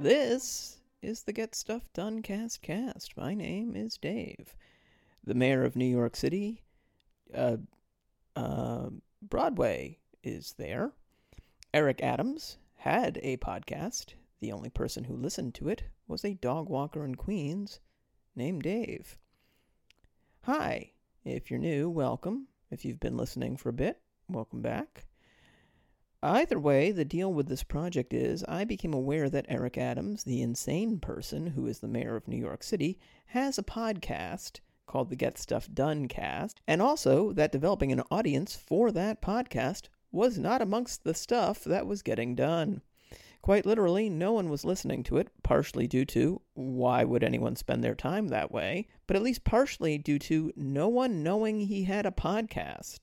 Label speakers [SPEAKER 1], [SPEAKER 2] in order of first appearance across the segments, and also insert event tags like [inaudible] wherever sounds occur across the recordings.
[SPEAKER 1] This is the Get Stuff Done Cast Cast. My name is Dave. The mayor of New York City, uh, uh, Broadway is there. Eric Adams had a podcast. The only person who listened to it was a dog walker in Queens named Dave. Hi. If you're new, welcome. If you've been listening for a bit, welcome back. Either way, the deal with this project is I became aware that Eric Adams, the insane person who is the mayor of New York City, has a podcast called the Get Stuff Done cast, and also that developing an audience for that podcast was not amongst the stuff that was getting done. Quite literally, no one was listening to it, partially due to why would anyone spend their time that way, but at least partially due to no one knowing he had a podcast.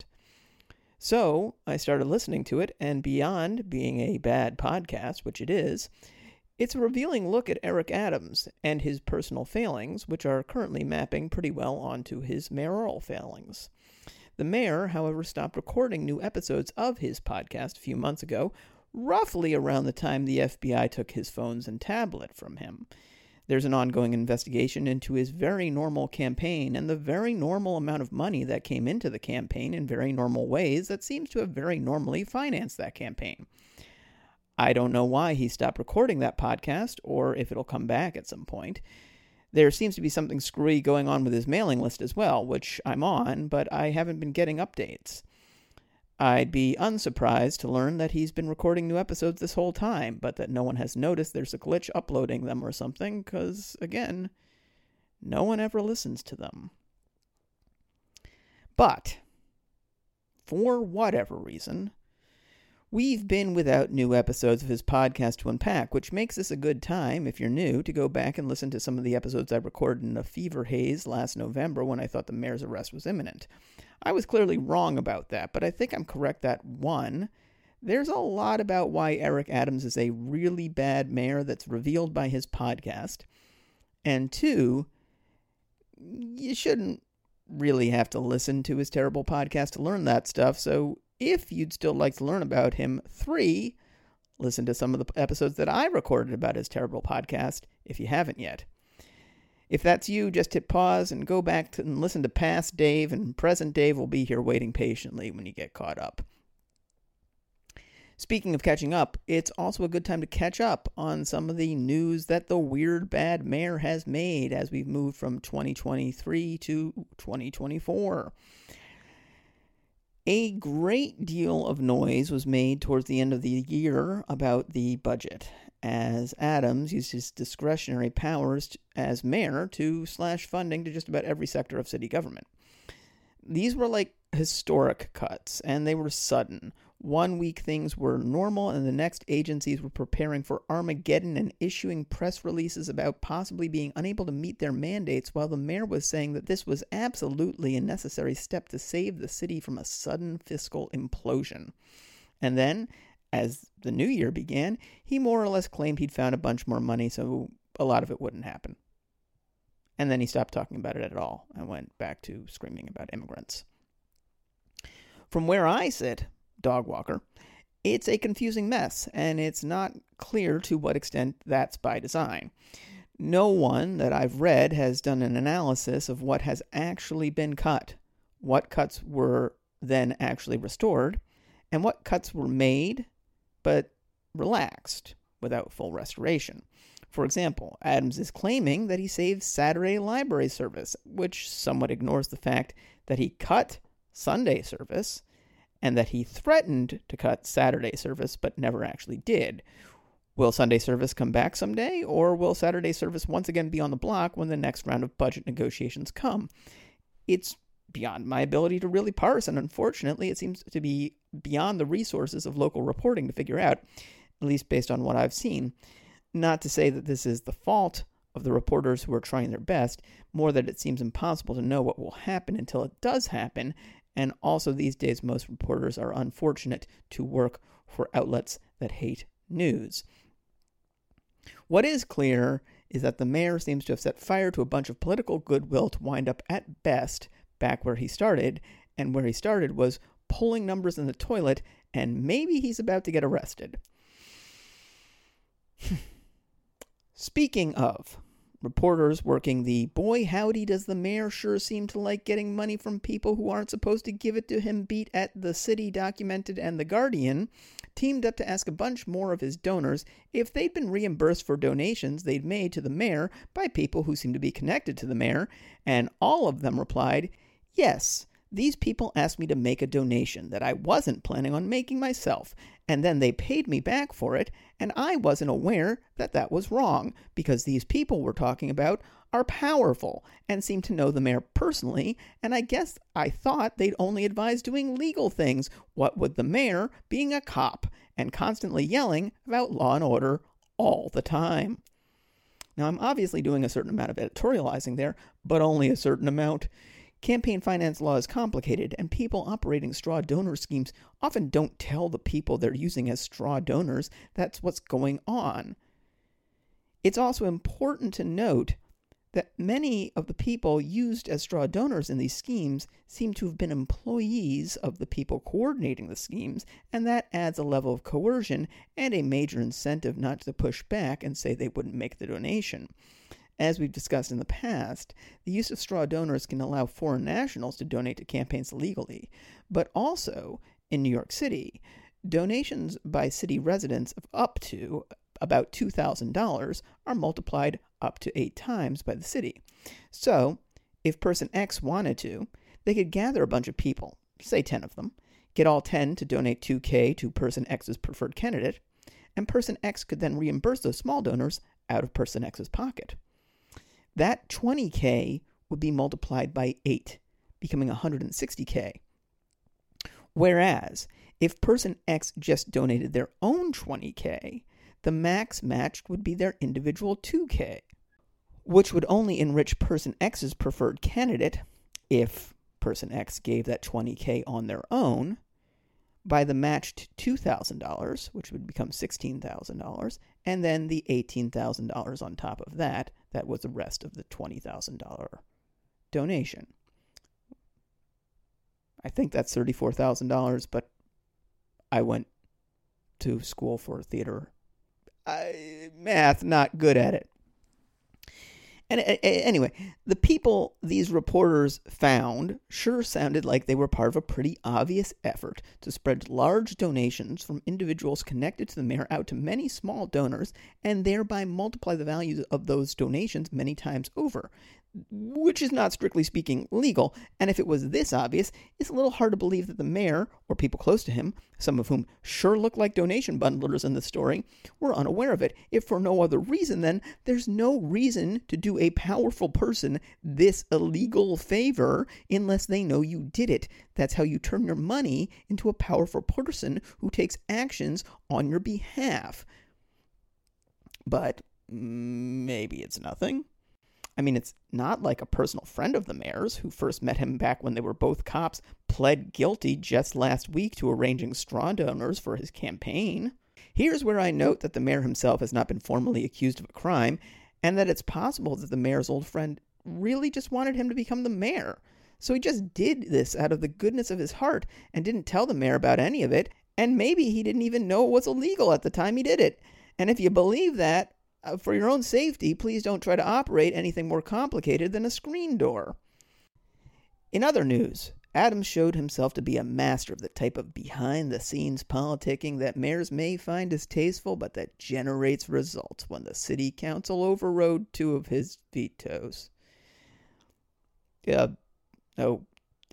[SPEAKER 1] So I started listening to it, and beyond being a bad podcast, which it is, it's a revealing look at Eric Adams and his personal failings, which are currently mapping pretty well onto his mayoral failings. The mayor, however, stopped recording new episodes of his podcast a few months ago, roughly around the time the FBI took his phones and tablet from him. There's an ongoing investigation into his very normal campaign and the very normal amount of money that came into the campaign in very normal ways that seems to have very normally financed that campaign. I don't know why he stopped recording that podcast or if it'll come back at some point. There seems to be something screwy going on with his mailing list as well, which I'm on, but I haven't been getting updates. I'd be unsurprised to learn that he's been recording new episodes this whole time, but that no one has noticed there's a glitch uploading them or something, because, again, no one ever listens to them. But, for whatever reason, we've been without new episodes of his podcast to unpack, which makes this a good time, if you're new, to go back and listen to some of the episodes I recorded in a fever haze last November when I thought the mayor's arrest was imminent. I was clearly wrong about that, but I think I'm correct that one, there's a lot about why Eric Adams is a really bad mayor that's revealed by his podcast. And two, you shouldn't really have to listen to his terrible podcast to learn that stuff. So if you'd still like to learn about him, three, listen to some of the episodes that I recorded about his terrible podcast if you haven't yet. If that's you, just hit pause and go back to, and listen to past Dave, and present Dave will be here waiting patiently when you get caught up. Speaking of catching up, it's also a good time to catch up on some of the news that the weird bad mayor has made as we've moved from 2023 to 2024. A great deal of noise was made towards the end of the year about the budget, as Adams used his discretionary powers as mayor to slash funding to just about every sector of city government. These were like historic cuts, and they were sudden. One week things were normal, and the next agencies were preparing for Armageddon and issuing press releases about possibly being unable to meet their mandates, while the mayor was saying that this was absolutely a necessary step to save the city from a sudden fiscal implosion. And then, as the new year began, he more or less claimed he'd found a bunch more money, so a lot of it wouldn't happen. And then he stopped talking about it at all and went back to screaming about immigrants. From where I sit, dog walker, it's a confusing mess, and it's not clear to what extent that's by design. No one that I've read has done an analysis of what has actually been cut, what cuts were then actually restored, and what cuts were made but relaxed without full restoration. For example, Adams is claiming that he saved Saturday library service, which somewhat ignores the fact that he cut Sunday service and that he threatened to cut Saturday service but never actually did. Will Sunday service come back someday, or will Saturday service once again be on the block when the next round of budget negotiations come? It's beyond my ability to really parse, and unfortunately, it seems to be beyond the resources of local reporting to figure out, at least based on what I've seen. Not to say that this is the fault of the reporters who are trying their best, more that it seems impossible to know what will happen until it does happen, and also these days most reporters are unfortunate to work for outlets that hate news. What is clear is that the mayor seems to have set fire to a bunch of political goodwill to wind up at best back where he started, and where he started was pulling numbers in the toilet, and maybe he's about to get arrested. [laughs] Speaking of reporters working the boy howdy does the mayor sure seem to like getting money from people who aren't supposed to give it to him beat at the city documented and the guardian teamed up to ask a bunch more of his donors if they'd been reimbursed for donations they'd made to the mayor by people who seemed to be connected to the mayor and all of them replied yes these people asked me to make a donation that I wasn't planning on making myself, and then they paid me back for it, and I wasn't aware that that was wrong, because these people we're talking about are powerful and seem to know the mayor personally, and I guess I thought they'd only advise doing legal things, what with the mayor being a cop and constantly yelling about law and order all the time. Now, I'm obviously doing a certain amount of editorializing there, but only a certain amount. Campaign finance law is complicated, and people operating straw donor schemes often don't tell the people they're using as straw donors that's what's going on. It's also important to note that many of the people used as straw donors in these schemes seem to have been employees of the people coordinating the schemes, and that adds a level of coercion and a major incentive not to push back and say they wouldn't make the donation. As we've discussed in the past, the use of straw donors can allow foreign nationals to donate to campaigns legally, but also in New York City, donations by city residents of up to about $2,000 are multiplied up to eight times by the city. So, if person X wanted to, they could gather a bunch of people, say 10 of them, get all 10 to donate 2K to person X's preferred candidate, and person X could then reimburse those small donors out of person X's pocket that 20K would be multiplied by 8, becoming 160K. Whereas, if person X just donated their own 20K, the max matched would be their individual 2K, which would only enrich person X's preferred candidate if person X gave that 20K on their own by the matched $2,000, which would become $16,000, and then the $18,000 on top of that, that was the rest of the $20,000 donation. I think that's $34,000, but I went to school for theater. I, math, not good at it. And anyway, the people these reporters found sure sounded like they were part of a pretty obvious effort to spread large donations from individuals connected to the mayor out to many small donors and thereby multiply the values of those donations many times over which is not strictly speaking legal. And if it was this obvious, it's a little hard to believe that the mayor, or people close to him, some of whom sure look like donation bundlers in the story, were unaware of it. If for no other reason, then there's no reason to do a powerful person this illegal favor unless they know you did it. That's how you turn your money into a powerful person who takes actions on your behalf. But mm, maybe it's nothing. I mean, it's not like a personal friend of the mayor's who first met him back when they were both cops pled guilty just last week to arranging straw donors for his campaign. Here's where I note that the mayor himself has not been formally accused of a crime, and that it's possible that the mayor's old friend really just wanted him to become the mayor. So he just did this out of the goodness of his heart and didn't tell the mayor about any of it, and maybe he didn't even know it was illegal at the time he did it. And if you believe that, uh, for your own safety, please don't try to operate anything more complicated than a screen door. In other news, Adams showed himself to be a master of the type of behind the scenes politicking that mayors may find distasteful, but that generates results when the city council overrode two of his vetoes. Uh, oh,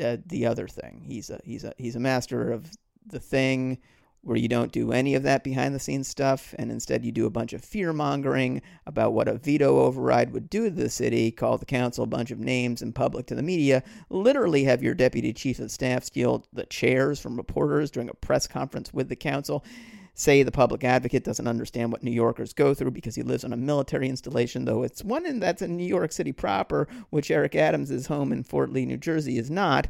[SPEAKER 1] uh, the other thing. He's a he's a he's a master of the thing where you don't do any of that behind the scenes stuff and instead you do a bunch of fear mongering about what a veto override would do to the city, call the council a bunch of names in public to the media, literally have your deputy chief of staff steal the chairs from reporters during a press conference with the council, say the public advocate doesn't understand what New Yorkers go through because he lives on a military installation, though it's one in, that's in New York City proper, which Eric Adams' home in Fort Lee, New Jersey is not.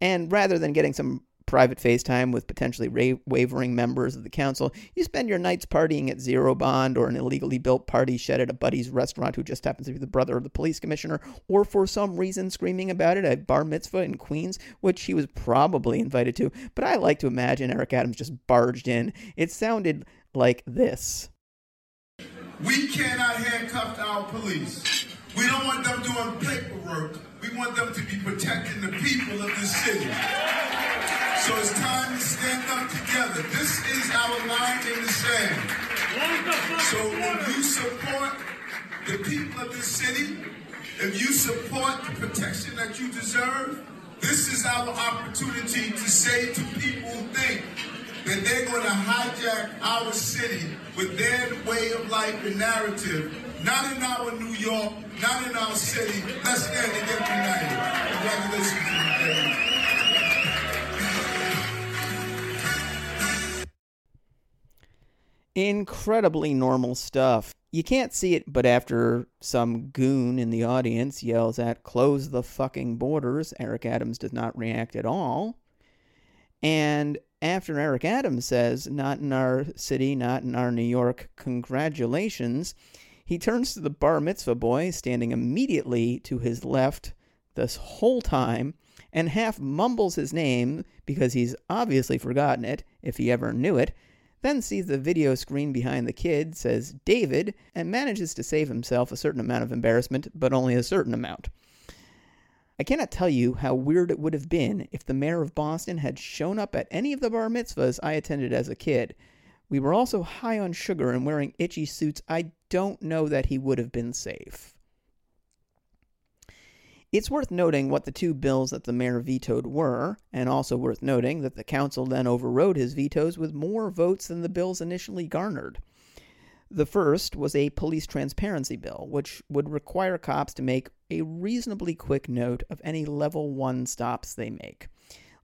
[SPEAKER 1] And rather than getting some private FaceTime with potentially ra- wavering members of the council. You spend your nights partying at Zero Bond or an illegally built party shed at a buddy's restaurant who just happens to be the brother of the police commissioner, or for some reason screaming about it at bar mitzvah in Queens, which he was probably invited to. But I like to imagine Eric Adams just barged in. It sounded like this.
[SPEAKER 2] We cannot handcuff our police. We don't want them doing paperwork. We want them to be protecting the people of this city. So it's time to stand up together. This is our line in the sand. So if you support the people of this city, if you support the protection that you deserve, this is our opportunity to say to people who think that they're going to hijack our city with their way of life and narrative. Not in our New York, not in our city. Let's stand and get united. Congratulations.
[SPEAKER 1] Incredibly normal stuff. You can't see it, but after some goon in the audience yells at, close the fucking borders, Eric Adams does not react at all. And after Eric Adams says, not in our city, not in our New York, congratulations, he turns to the bar mitzvah boy standing immediately to his left this whole time and half mumbles his name because he's obviously forgotten it, if he ever knew it, then sees the video screen behind the kid, says David, and manages to save himself a certain amount of embarrassment, but only a certain amount. I cannot tell you how weird it would have been if the mayor of Boston had shown up at any of the bar mitzvahs I attended as a kid. We were also high on sugar and wearing itchy suits. I don't know that he would have been safe. It's worth noting what the two bills that the mayor vetoed were, and also worth noting that the council then overrode his vetoes with more votes than the bills initially garnered. The first was a police transparency bill, which would require cops to make a reasonably quick note of any level 1 stops they make.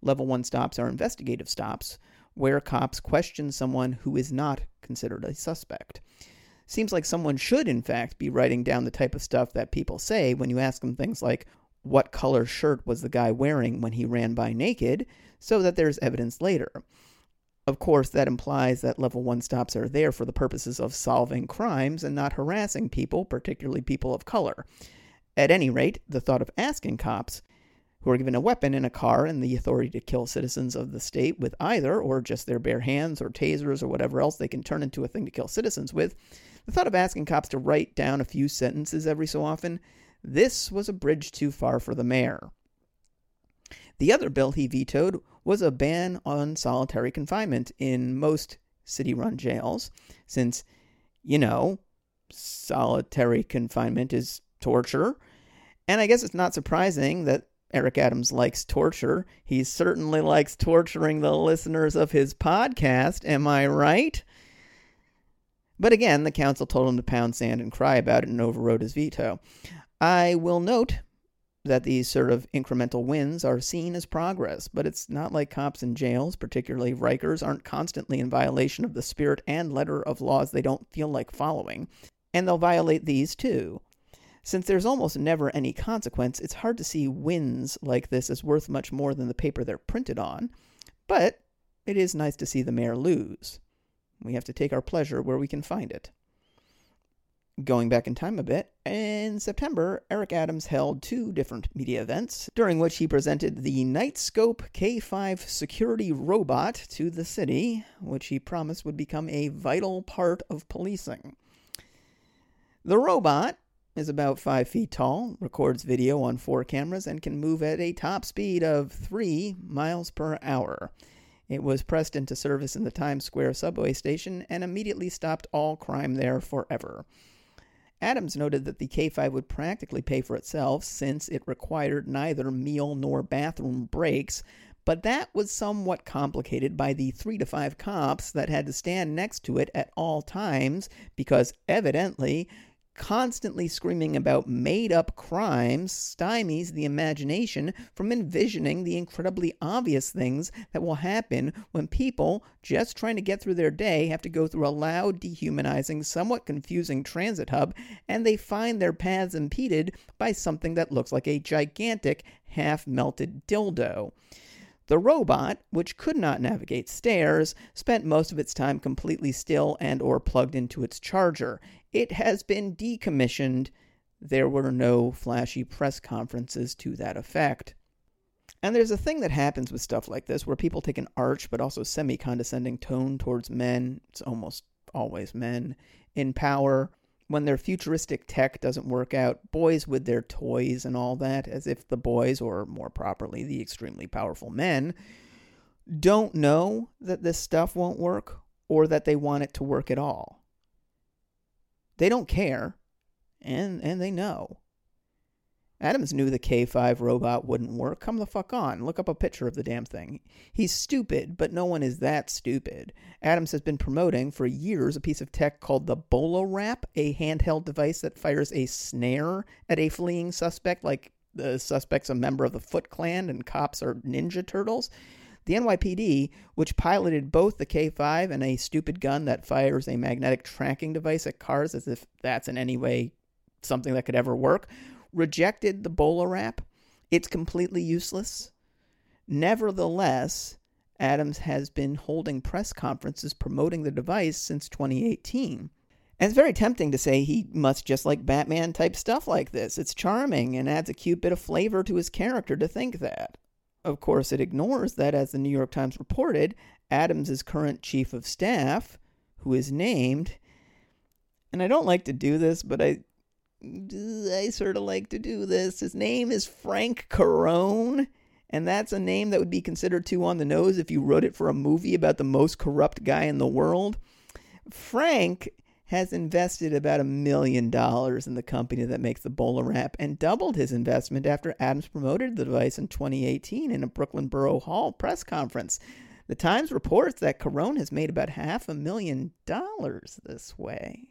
[SPEAKER 1] Level 1 stops are investigative stops, where cops question someone who is not considered a suspect. Seems like someone should, in fact, be writing down the type of stuff that people say when you ask them things like, what color shirt was the guy wearing when he ran by naked, so that there's evidence later. Of course, that implies that level 1 stops are there for the purposes of solving crimes and not harassing people, particularly people of color. At any rate, the thought of asking cops, who are given a weapon in a car and the authority to kill citizens of the state with either, or just their bare hands, or tasers, or whatever else they can turn into a thing to kill citizens with, the thought of asking cops to write down a few sentences every so often, this was a bridge too far for the mayor. The other bill he vetoed was a ban on solitary confinement in most city run jails, since, you know, solitary confinement is torture. And I guess it's not surprising that Eric Adams likes torture. He certainly likes torturing the listeners of his podcast, am I right? But again, the council told him to pound sand and cry about it and overrode his veto. I will note that these sort of incremental wins are seen as progress, but it's not like cops in jails, particularly Rikers, aren't constantly in violation of the spirit and letter of laws they don't feel like following, and they'll violate these too. Since there's almost never any consequence, it's hard to see wins like this as worth much more than the paper they're printed on, but it is nice to see the mayor lose. We have to take our pleasure where we can find it. Going back in time a bit, in September, Eric Adams held two different media events, during which he presented the Knightscope K5 security robot to the city, which he promised would become a vital part of policing. The robot is about 5 feet tall, records video on four cameras, and can move at a top speed of 3 miles per hour. It was pressed into service in the Times Square subway station and immediately stopped all crime there forever. Adams noted that the K5 would practically pay for itself since it required neither meal nor bathroom breaks, but that was somewhat complicated by the three to five cops that had to stand next to it at all times because evidently constantly screaming about made up crimes stymies the imagination from envisioning the incredibly obvious things that will happen when people, just trying to get through their day, have to go through a loud, dehumanizing, somewhat confusing transit hub and they find their paths impeded by something that looks like a gigantic, half melted dildo. The robot, which could not navigate stairs, spent most of its time completely still and or plugged into its charger. It has been decommissioned. There were no flashy press conferences to that effect. And there's a thing that happens with stuff like this where people take an arch but also semi condescending tone towards men. It's almost always men in power when their futuristic tech doesn't work out, boys with their toys and all that, as if the boys, or more properly, the extremely powerful men, don't know that this stuff won't work or that they want it to work at all. They don't care, and, and they know. Adams knew the K5 robot wouldn't work. Come the fuck on. Look up a picture of the damn thing. He's stupid, but no one is that stupid. Adams has been promoting for years a piece of tech called the BolaWrap, a handheld device that fires a snare at a fleeing suspect, like the suspect's a member of the Foot Clan and cops are Ninja Turtles. The NYPD, which piloted both the K5 and a stupid gun that fires a magnetic tracking device at cars as if that's in any way something that could ever work, rejected the BolaWrap. It's completely useless. Nevertheless, Adams has been holding press conferences promoting the device since 2018. And it's very tempting to say he must just like Batman type stuff like this. It's charming and adds a cute bit of flavor to his character to think that. Of course, it ignores that, as the New York Times reported, Adams' current chief of staff, who is named, and I don't like to do this, but I I sort of like to do this. His name is Frank Carone, and that's a name that would be considered too on the nose if you wrote it for a movie about the most corrupt guy in the world. Frank has invested about a million dollars in the company that makes the BolaWrap and doubled his investment after Adams promoted the device in 2018 in a Brooklyn Borough Hall press conference. The Times reports that Carone has made about half a million dollars this way.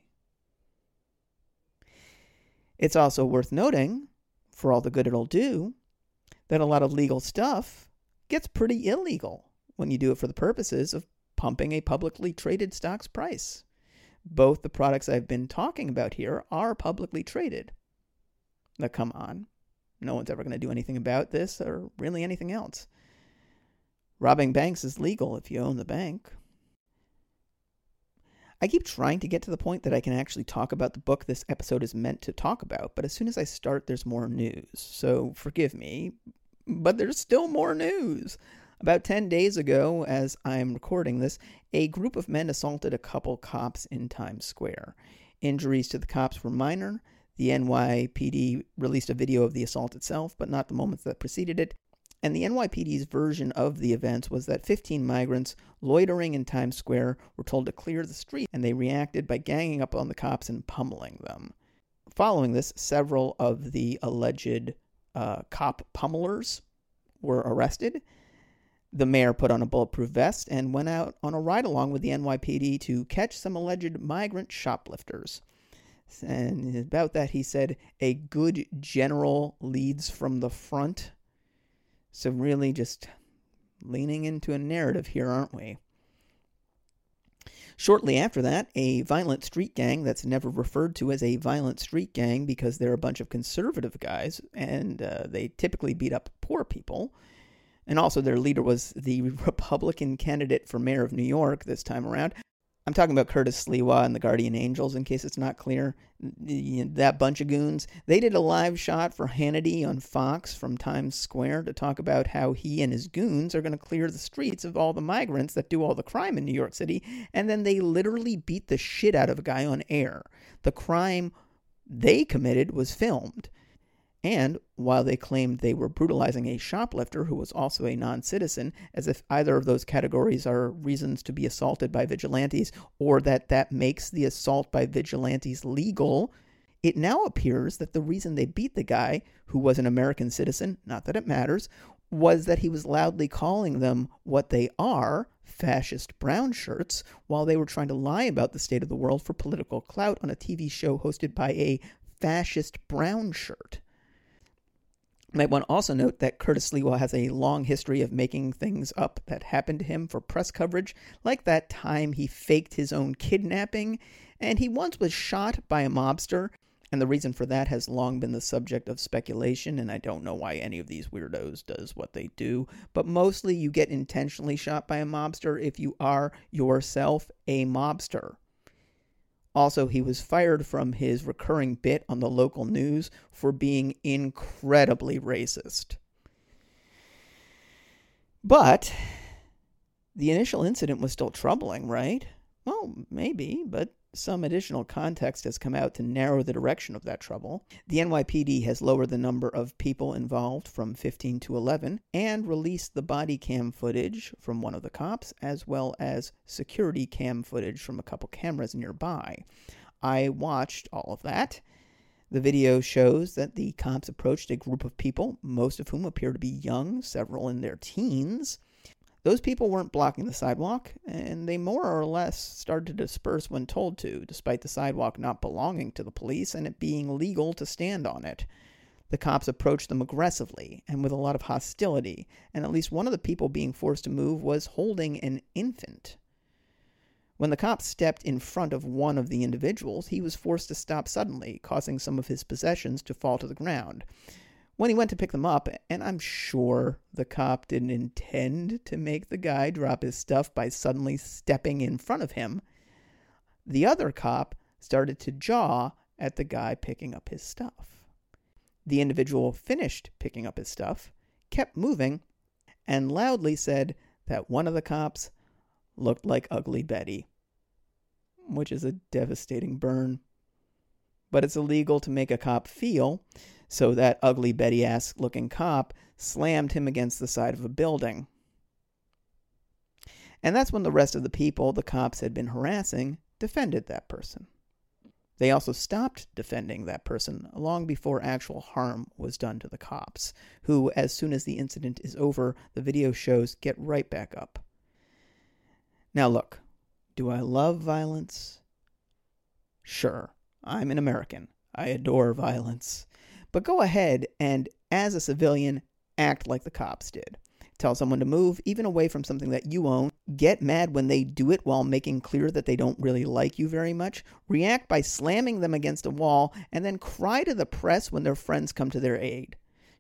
[SPEAKER 1] It's also worth noting, for all the good it'll do, that a lot of legal stuff gets pretty illegal when you do it for the purposes of pumping a publicly traded stock's price. Both the products I've been talking about here are publicly traded. Now, come on. No one's ever going to do anything about this or really anything else. Robbing banks is legal if you own the bank. I keep trying to get to the point that I can actually talk about the book this episode is meant to talk about, but as soon as I start, there's more news. So forgive me, but there's still more news. About 10 days ago, as I'm recording this, a group of men assaulted a couple cops in Times Square. Injuries to the cops were minor. The NYPD released a video of the assault itself, but not the moments that preceded it. And the NYPD's version of the events was that 15 migrants loitering in Times Square were told to clear the street, and they reacted by ganging up on the cops and pummeling them. Following this, several of the alleged uh, cop pummelers were arrested. The mayor put on a bulletproof vest and went out on a ride along with the NYPD to catch some alleged migrant shoplifters. And about that, he said, A good general leads from the front. So, really, just leaning into a narrative here, aren't we? Shortly after that, a violent street gang that's never referred to as a violent street gang because they're a bunch of conservative guys and uh, they typically beat up poor people. And also, their leader was the [laughs] Republican candidate for mayor of New York this time around, I'm talking about Curtis Sliwa and the Guardian Angels, in case it's not clear. That bunch of goons. They did a live shot for Hannity on Fox from Times Square to talk about how he and his goons are going to clear the streets of all the migrants that do all the crime in New York City. And then they literally beat the shit out of a guy on air. The crime they committed was filmed. And while they claimed they were brutalizing a shoplifter who was also a non citizen, as if either of those categories are reasons to be assaulted by vigilantes or that that makes the assault by vigilantes legal, it now appears that the reason they beat the guy, who was an American citizen, not that it matters, was that he was loudly calling them what they are fascist brown shirts while they were trying to lie about the state of the world for political clout on a TV show hosted by a fascist brown shirt. Might want to also note that Curtis Sliwa has a long history of making things up that happened to him for press coverage, like that time he faked his own kidnapping, and he once was shot by a mobster, and the reason for that has long been the subject of speculation, and I don't know why any of these weirdos does what they do, but mostly you get intentionally shot by a mobster if you are yourself a mobster. Also, he was fired from his recurring bit on the local news for being incredibly racist. But the initial incident was still troubling, right? Well, maybe, but some additional context has come out to narrow the direction of that trouble. The NYPD has lowered the number of people involved from 15 to 11 and released the body cam footage from one of the cops, as well as security cam footage from a couple cameras nearby. I watched all of that. The video shows that the cops approached a group of people, most of whom appear to be young, several in their teens. Those people weren't blocking the sidewalk, and they more or less started to disperse when told to, despite the sidewalk not belonging to the police and it being legal to stand on it. The cops approached them aggressively and with a lot of hostility, and at least one of the people being forced to move was holding an infant. When the cops stepped in front of one of the individuals, he was forced to stop suddenly, causing some of his possessions to fall to the ground when he went to pick them up, and I'm sure the cop didn't intend to make the guy drop his stuff by suddenly stepping in front of him, the other cop started to jaw at the guy picking up his stuff. The individual finished picking up his stuff, kept moving, and loudly said that one of the cops looked like Ugly Betty, which is a devastating burn. But it's illegal to make a cop feel so that ugly Betty ass looking cop slammed him against the side of a building. And that's when the rest of the people the cops had been harassing defended that person. They also stopped defending that person long before actual harm was done to the cops, who, as soon as the incident is over, the video shows get right back up. Now, look, do I love violence? Sure, I'm an American. I adore violence. But go ahead and, as a civilian, act like the cops did. Tell someone to move, even away from something that you own. Get mad when they do it while making clear that they don't really like you very much. React by slamming them against a wall, and then cry to the press when their friends come to their aid.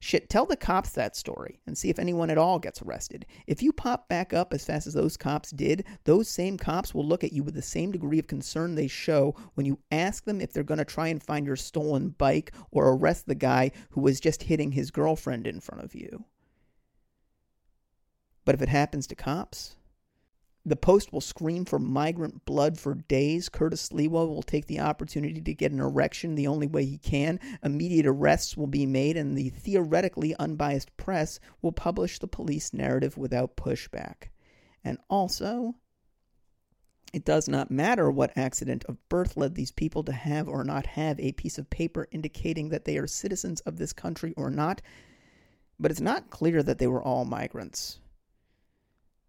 [SPEAKER 1] Shit, tell the cops that story and see if anyone at all gets arrested. If you pop back up as fast as those cops did, those same cops will look at you with the same degree of concern they show when you ask them if they're going to try and find your stolen bike or arrest the guy who was just hitting his girlfriend in front of you. But if it happens to cops, the Post will scream for migrant blood for days. Curtis Sliwa will take the opportunity to get an erection the only way he can. Immediate arrests will be made, and the theoretically unbiased press will publish the police narrative without pushback. And also, it does not matter what accident of birth led these people to have or not have a piece of paper indicating that they are citizens of this country or not, but it's not clear that they were all migrants.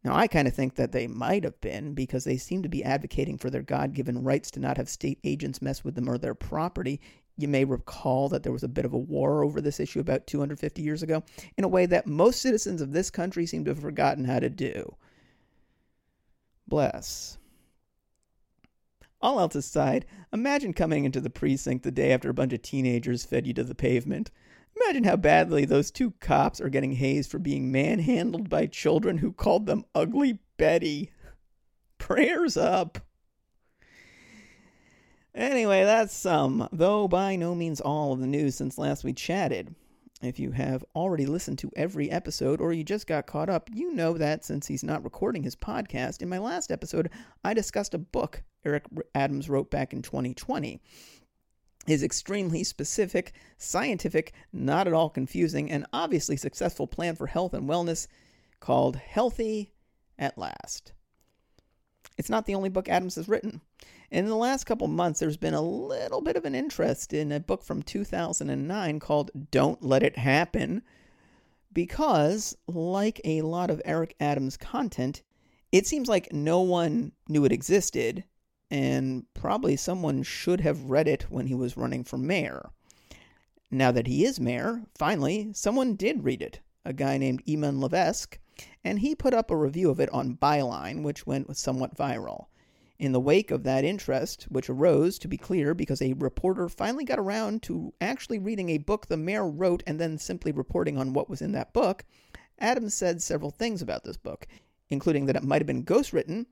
[SPEAKER 1] Now, I kind of think that they might have been because they seem to be advocating for their God given rights to not have state agents mess with them or their property. You may recall that there was a bit of a war over this issue about 250 years ago in a way that most citizens of this country seem to have forgotten how to do. Bless. All else aside, imagine coming into the precinct the day after a bunch of teenagers fed you to the pavement. Imagine how badly those two cops are getting hazed for being manhandled by children who called them Ugly Betty. Prayers up. Anyway, that's some, though by no means all of the news since last we chatted. If you have already listened to every episode or you just got caught up, you know that since he's not recording his podcast, in my last episode, I discussed a book Eric Adams wrote back in 2020 his extremely specific, scientific, not at all confusing, and obviously successful plan for health and wellness called Healthy at Last. It's not the only book Adams has written. In the last couple months, there's been a little bit of an interest in a book from 2009 called Don't Let It Happen because, like a lot of Eric Adams' content, it seems like no one knew it existed, and probably someone should have read it when he was running for mayor. Now that he is mayor, finally, someone did read it a guy named Eamon Levesque, and he put up a review of it on Byline, which went somewhat viral. In the wake of that interest, which arose, to be clear, because a reporter finally got around to actually reading a book the mayor wrote and then simply reporting on what was in that book, Adams said several things about this book, including that it might have been ghostwritten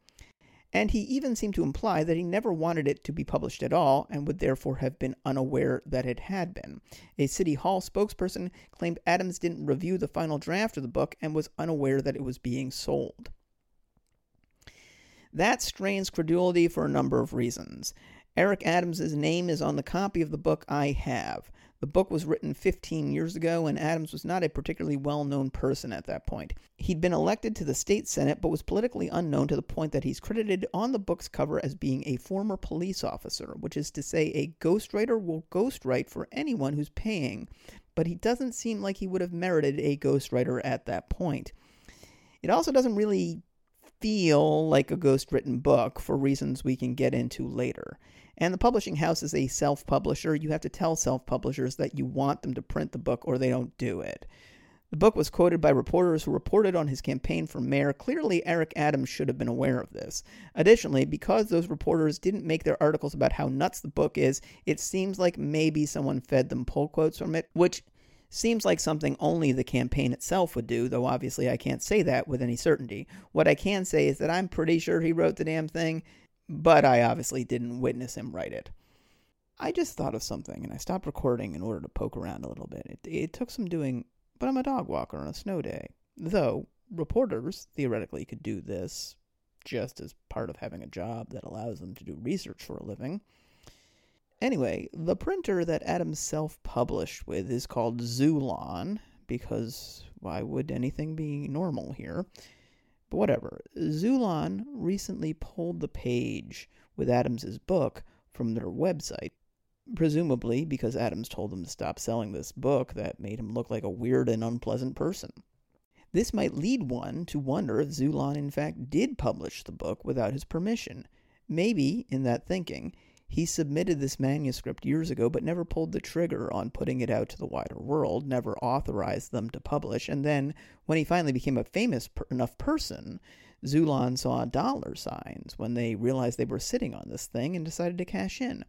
[SPEAKER 1] and he even seemed to imply that he never wanted it to be published at all and would therefore have been unaware that it had been. A City Hall spokesperson claimed Adams didn't review the final draft of the book and was unaware that it was being sold. That strains credulity for a number of reasons. Eric Adams's name is on the copy of the book I have. The book was written 15 years ago, and Adams was not a particularly well known person at that point. He'd been elected to the state senate, but was politically unknown to the point that he's credited on the book's cover as being a former police officer, which is to say, a ghostwriter will ghostwrite for anyone who's paying, but he doesn't seem like he would have merited a ghostwriter at that point. It also doesn't really feel like a ghost written book for reasons we can get into later. And the publishing house is a self publisher. You have to tell self publishers that you want them to print the book or they don't do it. The book was quoted by reporters who reported on his campaign for mayor. Clearly, Eric Adams should have been aware of this. Additionally, because those reporters didn't make their articles about how nuts the book is, it seems like maybe someone fed them pull quotes from it, which seems like something only the campaign itself would do, though obviously I can't say that with any certainty. What I can say is that I'm pretty sure he wrote the damn thing, but I obviously didn't witness him write it. I just thought of something and I stopped recording in order to poke around a little bit. It, it took some doing, but I'm a dog walker on a snow day. Though reporters theoretically could do this just as part of having a job that allows them to do research for a living. Anyway, the printer that Adam self published with is called Xulon because why would anything be normal here? But whatever. Xulon recently pulled the page with Adams's book from their website, presumably because Adams told them to stop selling this book that made him look like a weird and unpleasant person. This might lead one to wonder if Xulon in fact did publish the book without his permission. Maybe, in that thinking, he submitted this manuscript years ago, but never pulled the trigger on putting it out to the wider world, never authorized them to publish. And then, when he finally became a famous per- enough person, Xulon saw dollar signs when they realized they were sitting on this thing and decided to cash in.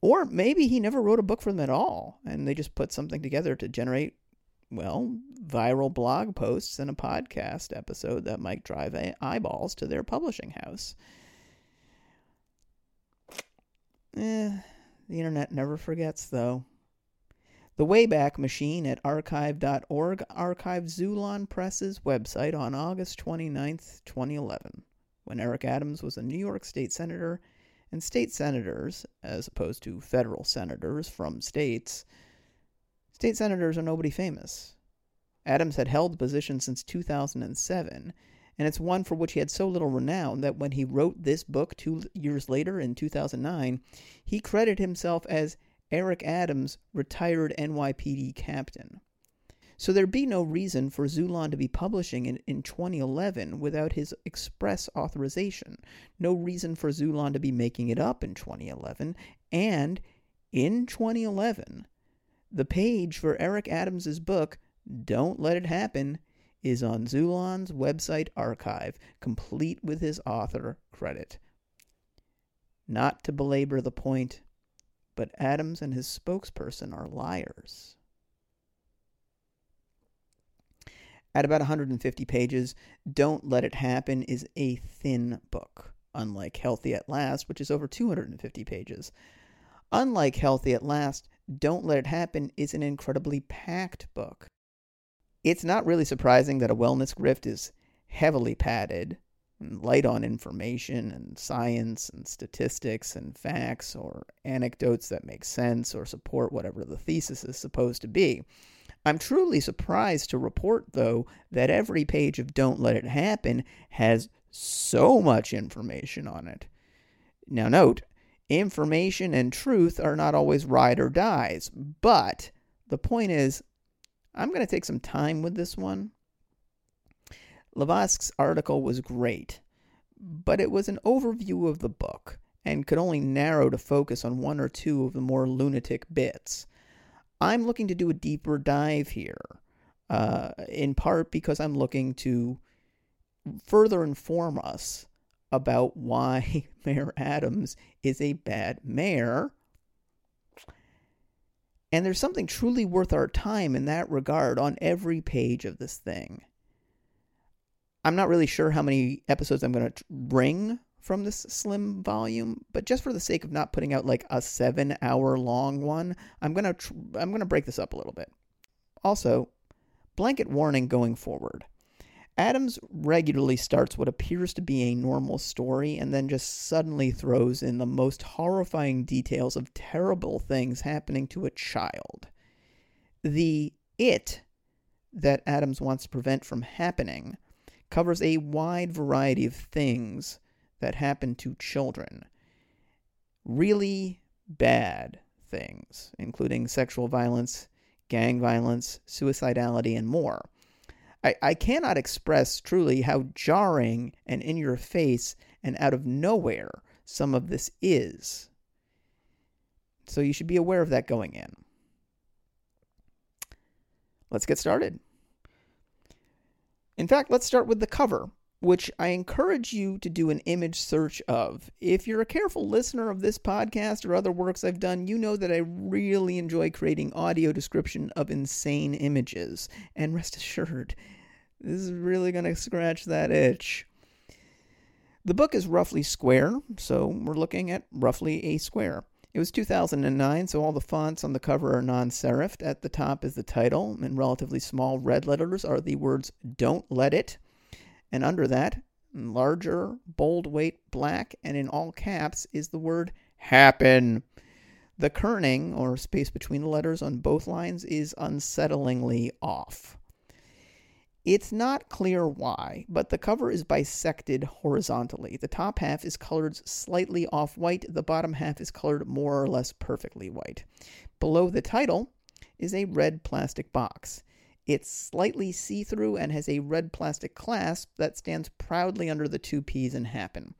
[SPEAKER 1] Or maybe he never wrote a book for them at all, and they just put something together to generate, well, viral blog posts and a podcast episode that might drive eyeballs to their publishing house. Eh, the internet never forgets, though. The Wayback Machine at archive.org archived Xulon Press's website on August 29, 2011, when Eric Adams was a New York State Senator, and state senators, as opposed to federal senators from states, state senators are nobody famous. Adams had held the position since 2007 and it's one for which he had so little renown that when he wrote this book two years later in 2009, he credited himself as Eric Adams, retired NYPD captain. So there'd be no reason for Xulon to be publishing in, in 2011 without his express authorization. No reason for Xulon to be making it up in 2011. And in 2011, the page for Eric Adams's book, Don't Let It Happen, is on Xulon's website archive, complete with his author credit. Not to belabor the point, but Adams and his spokesperson are liars. At about 150 pages, Don't Let It Happen is a thin book, unlike Healthy at Last, which is over 250 pages. Unlike Healthy at Last, Don't Let It Happen is an incredibly packed book. It's not really surprising that a wellness grift is heavily padded and light on information and science and statistics and facts or anecdotes that make sense or support whatever the thesis is supposed to be. I'm truly surprised to report, though, that every page of Don't Let It Happen has so much information on it. Now, note, information and truth are not always ride or dies, but the point is, I'm going to take some time with this one. Levasque's article was great, but it was an overview of the book and could only narrow to focus on one or two of the more lunatic bits. I'm looking to do a deeper dive here, uh, in part because I'm looking to further inform us about why [laughs] Mayor Adams is a bad mayor. And there's something truly worth our time in that regard on every page of this thing. I'm not really sure how many episodes I'm going to bring from this slim volume, but just for the sake of not putting out like a 7-hour long one, I'm going to tr- I'm going to break this up a little bit. Also, blanket warning going forward. Adams regularly starts what appears to be a normal story and then just suddenly throws in the most horrifying details of terrible things happening to a child. The it that Adams wants to prevent from happening covers a wide variety of things that happen to children. Really bad things, including sexual violence, gang violence, suicidality, and more. I, I cannot express truly how jarring and in your face and out of nowhere some of this is. So you should be aware of that going in. Let's get started. In fact, let's start with the cover, which I encourage you to do an image search of. If you're a careful listener of this podcast or other works I've done, you know that I really enjoy creating audio description of insane images. And rest [laughs] assured, this is really going to scratch that itch. The book is roughly square, so we're looking at roughly a square. It was 2009, so all the fonts on the cover are non serifed. At the top is the title. In relatively small red letters are the words Don't Let It. And under that, larger, bold weight black, and in all caps is the word Happen. The kerning, or space between the letters on both lines, is unsettlingly off. It's not clear why, but the cover is bisected horizontally. The top half is colored slightly off white, the bottom half is colored more or less perfectly white. Below the title is a red plastic box. It's slightly see through and has a red plastic clasp that stands proudly under the two P's in happen.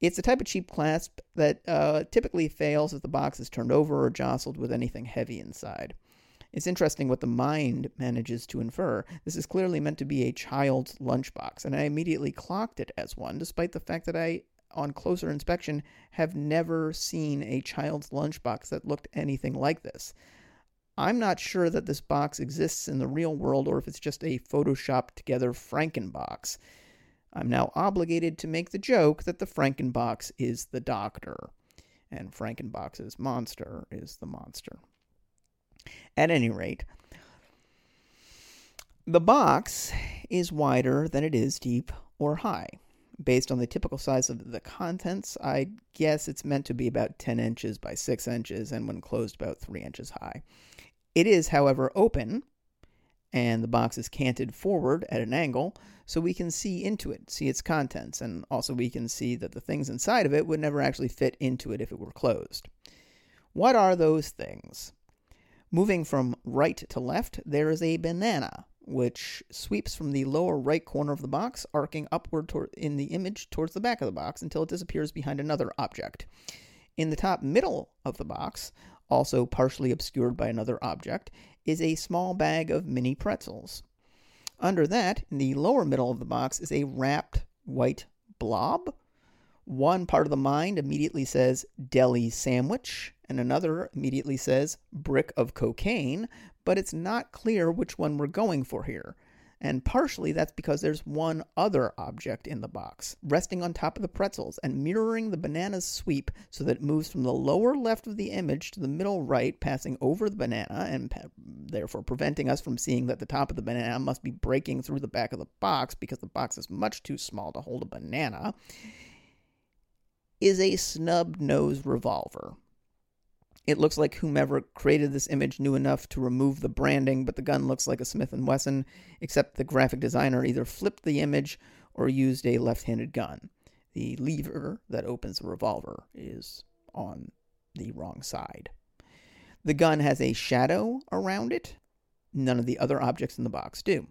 [SPEAKER 1] It's a type of cheap clasp that uh, typically fails if the box is turned over or jostled with anything heavy inside. It's interesting what the mind manages to infer. This is clearly meant to be a child's lunchbox, and I immediately clocked it as one, despite the fact that I, on closer inspection, have never seen a child's lunchbox that looked anything like this. I'm not sure that this box exists in the real world or if it's just a photoshopped together Frankenbox. I'm now obligated to make the joke that the Frankenbox is the doctor, and Frankenbox's monster is the monster. At any rate, the box is wider than it is deep or high. Based on the typical size of the contents, I guess it's meant to be about 10 inches by 6 inches and when closed about 3 inches high. It is, however, open, and the box is canted forward at an angle so we can see into it, see its contents, and also we can see that the things inside of it would never actually fit into it if it were closed. What are those things? Moving from right to left, there is a banana, which sweeps from the lower right corner of the box, arcing upward in the image towards the back of the box until it disappears behind another object. In the top middle of the box, also partially obscured by another object, is a small bag of mini pretzels. Under that, in the lower middle of the box, is a wrapped white blob. One part of the mind immediately says deli sandwich, and another immediately says brick of cocaine, but it's not clear which one we're going for here. And partially that's because there's one other object in the box, resting on top of the pretzels and mirroring the banana's sweep so that it moves from the lower left of the image to the middle right, passing over the banana and pa- therefore preventing us from seeing that the top of the banana must be breaking through the back of the box because the box is much too small to hold a banana, is a snub nose revolver. It looks like whomever created this image knew enough to remove the branding, but the gun looks like a Smith & Wesson, except the graphic designer either flipped the image or used a left-handed gun. The lever that opens the revolver is on the wrong side. The gun has a shadow around it. None of the other objects in the box do.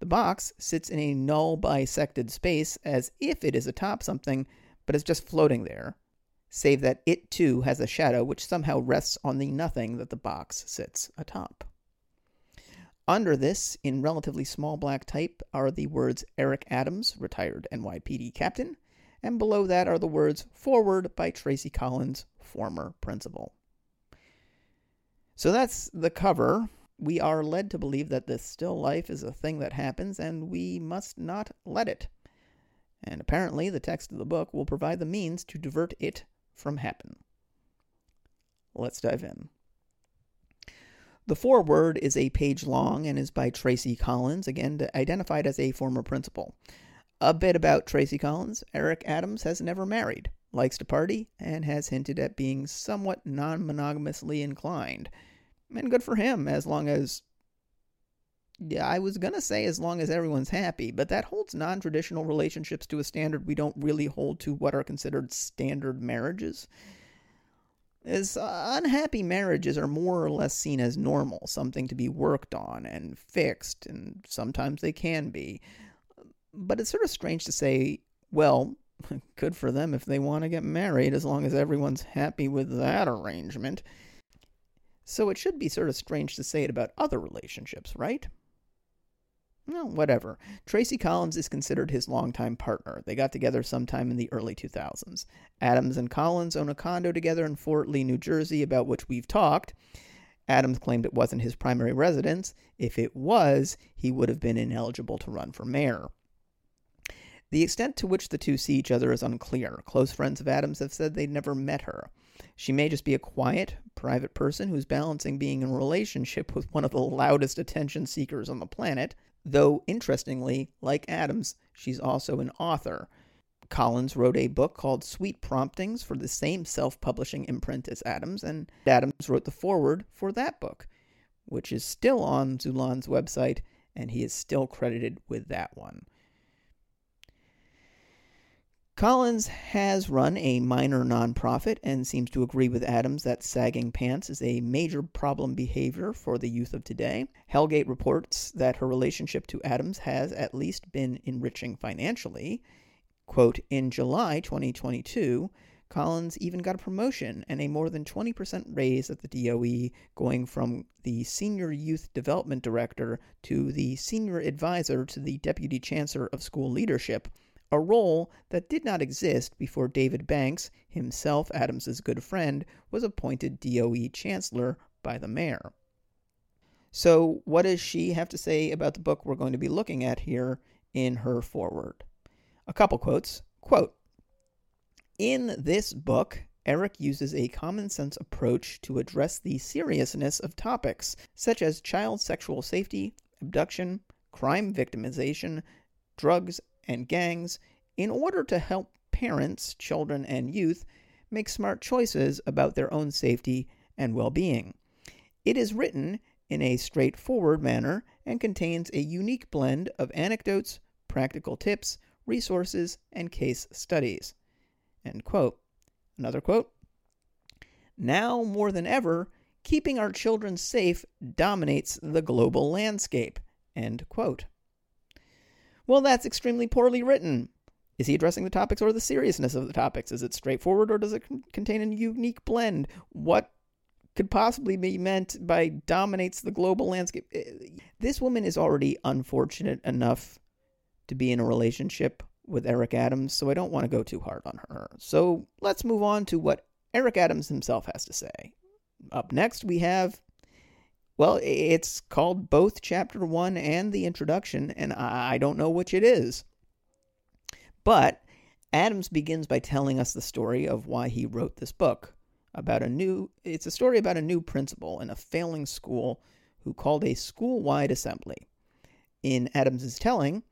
[SPEAKER 1] The box sits in a null bisected space as if it is atop something, but is just floating there, save that it too has a shadow which somehow rests on the nothing that the box sits atop. Under this, in relatively small black type, are the words Eric Adams, retired NYPD captain, and below that are the words Foreword by Tracy Collins, former principal. So that's the cover we are led to believe that this still life is a thing that happens and we must not let it. And apparently, the text of the book will provide the means to divert it from happen. Let's dive in. The foreword is a page long and is by Tracy Collins, again identified as a former principal. A bit about Tracy Collins Eric Adams has never married, likes to party, and has hinted at being somewhat non monogamously inclined and good for him as long as I was going to say as long as everyone's happy, but that holds non traditional relationships to a standard we don't really hold to what are considered standard marriages. As uh, unhappy marriages are more or less seen as normal, something to be worked on and fixed, and sometimes they can be. But it's sort of strange to say, well, [laughs] good for them if they want to get married, as long as everyone's happy with that arrangement. So it should be sort of strange to say it about other relationships, right? No, whatever. Tracy Collins is considered his longtime partner. They got together sometime in the early 2000s. Adams and Collins own a condo together in Fort Lee, New Jersey, about which we've talked. Adams claimed it wasn't his primary residence. If it was, he would have been ineligible to run for mayor. The extent to which the two see each other is unclear. Close friends of Adams have said they'd never met her. She may just be a quiet, private person who's balancing being in a relationship with one of the loudest attention seekers on the planet, though, interestingly, like Adams, she's also an author. Collins wrote a book called Sweet Promptings for the same self publishing imprint as Adams, and Adams wrote the foreword for that book, which is still on Xulon's website, and he is still credited with that one. Collins has run a minor nonprofit and seems to agree with Adams that sagging pants is a major problem behavior for the youth of today. Hell Gate reports that her relationship to Adams has at least been enriching financially. Quote, in July 2022, Collins even got a promotion and a more than 20% raise at the DOE, going from the Senior Youth Development Director to the Senior Advisor to the Deputy Chancellor of School Leadership a role that did not exist before David Banks, himself Adams's good friend, was appointed DOE chancellor by the mayor. So, what does she have to say about the book we're going to be looking at here in her foreword? A couple quotes. Quote In this book, Eric uses a common sense approach to address the seriousness of topics such as child sexual safety, abduction, crime victimization, drugs and gangs in order to help parents, children, and youth make smart choices about their own safety and well being. It is written in a straightforward manner and contains a unique blend of anecdotes, practical tips, resources, and case studies. End quote. Another quote Now more than ever, keeping our children safe dominates the global landscape. End quote. Well, that's extremely poorly written. Is he addressing the topics or the seriousness of the topics? Is it straightforward or does it contain a unique blend? What could possibly be meant by dominates the global landscape? Eh, this woman is already unfortunate enough to be in a relationship with Eric Adams, so I don't want to go too hard on her. So let's move on to what Eric Adams himself has to say. Up next, we have well, it's called both chapter one and the introduction, and I don't know which it is. But Adams begins by telling us the story of why he wrote this book about a new it's a story about a new principal in a failing school who called a school-wide assembly. In Adams's telling,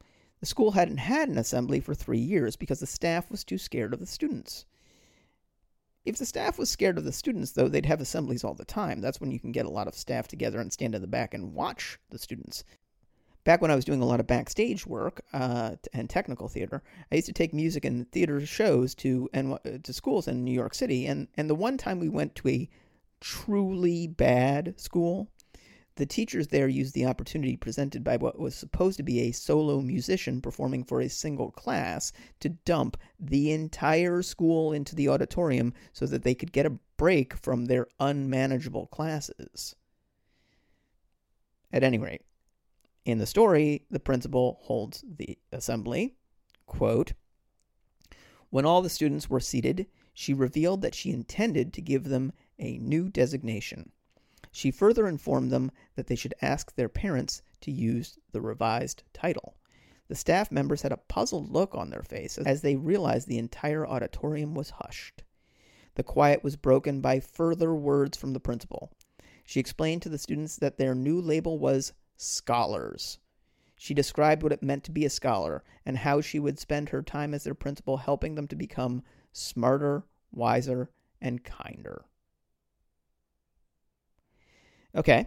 [SPEAKER 1] the school hadn't had an assembly for 3 years because the staff was too scared of the students. If the staff was scared of the students, though, they'd have assemblies all the time. That's when you can get a lot of staff together and stand in the back and watch the students. Back when I was doing a lot of backstage work uh, and technical theater, I used to take music and theater shows to and to schools in New York City. And and the one time we went to a truly bad school, the teachers there used the opportunity presented by what was supposed to be a solo musician performing for a single class to dump the entire school into the auditorium so that they could get a break from their unmanageable classes. At any rate, in the story, the principal holds the assembly. Quote When all the students were seated, she revealed that she intended to give them a new designation. She further informed them that they should ask their parents to use the revised title. The staff members had a puzzled look on their faces as they realized the entire auditorium was hushed. The quiet was broken by further words from the principal. She explained to the students that their new label was scholars. She described what it meant to be a scholar and how she would spend her time as their principal helping them to become smarter, wiser, and kinder. Okay.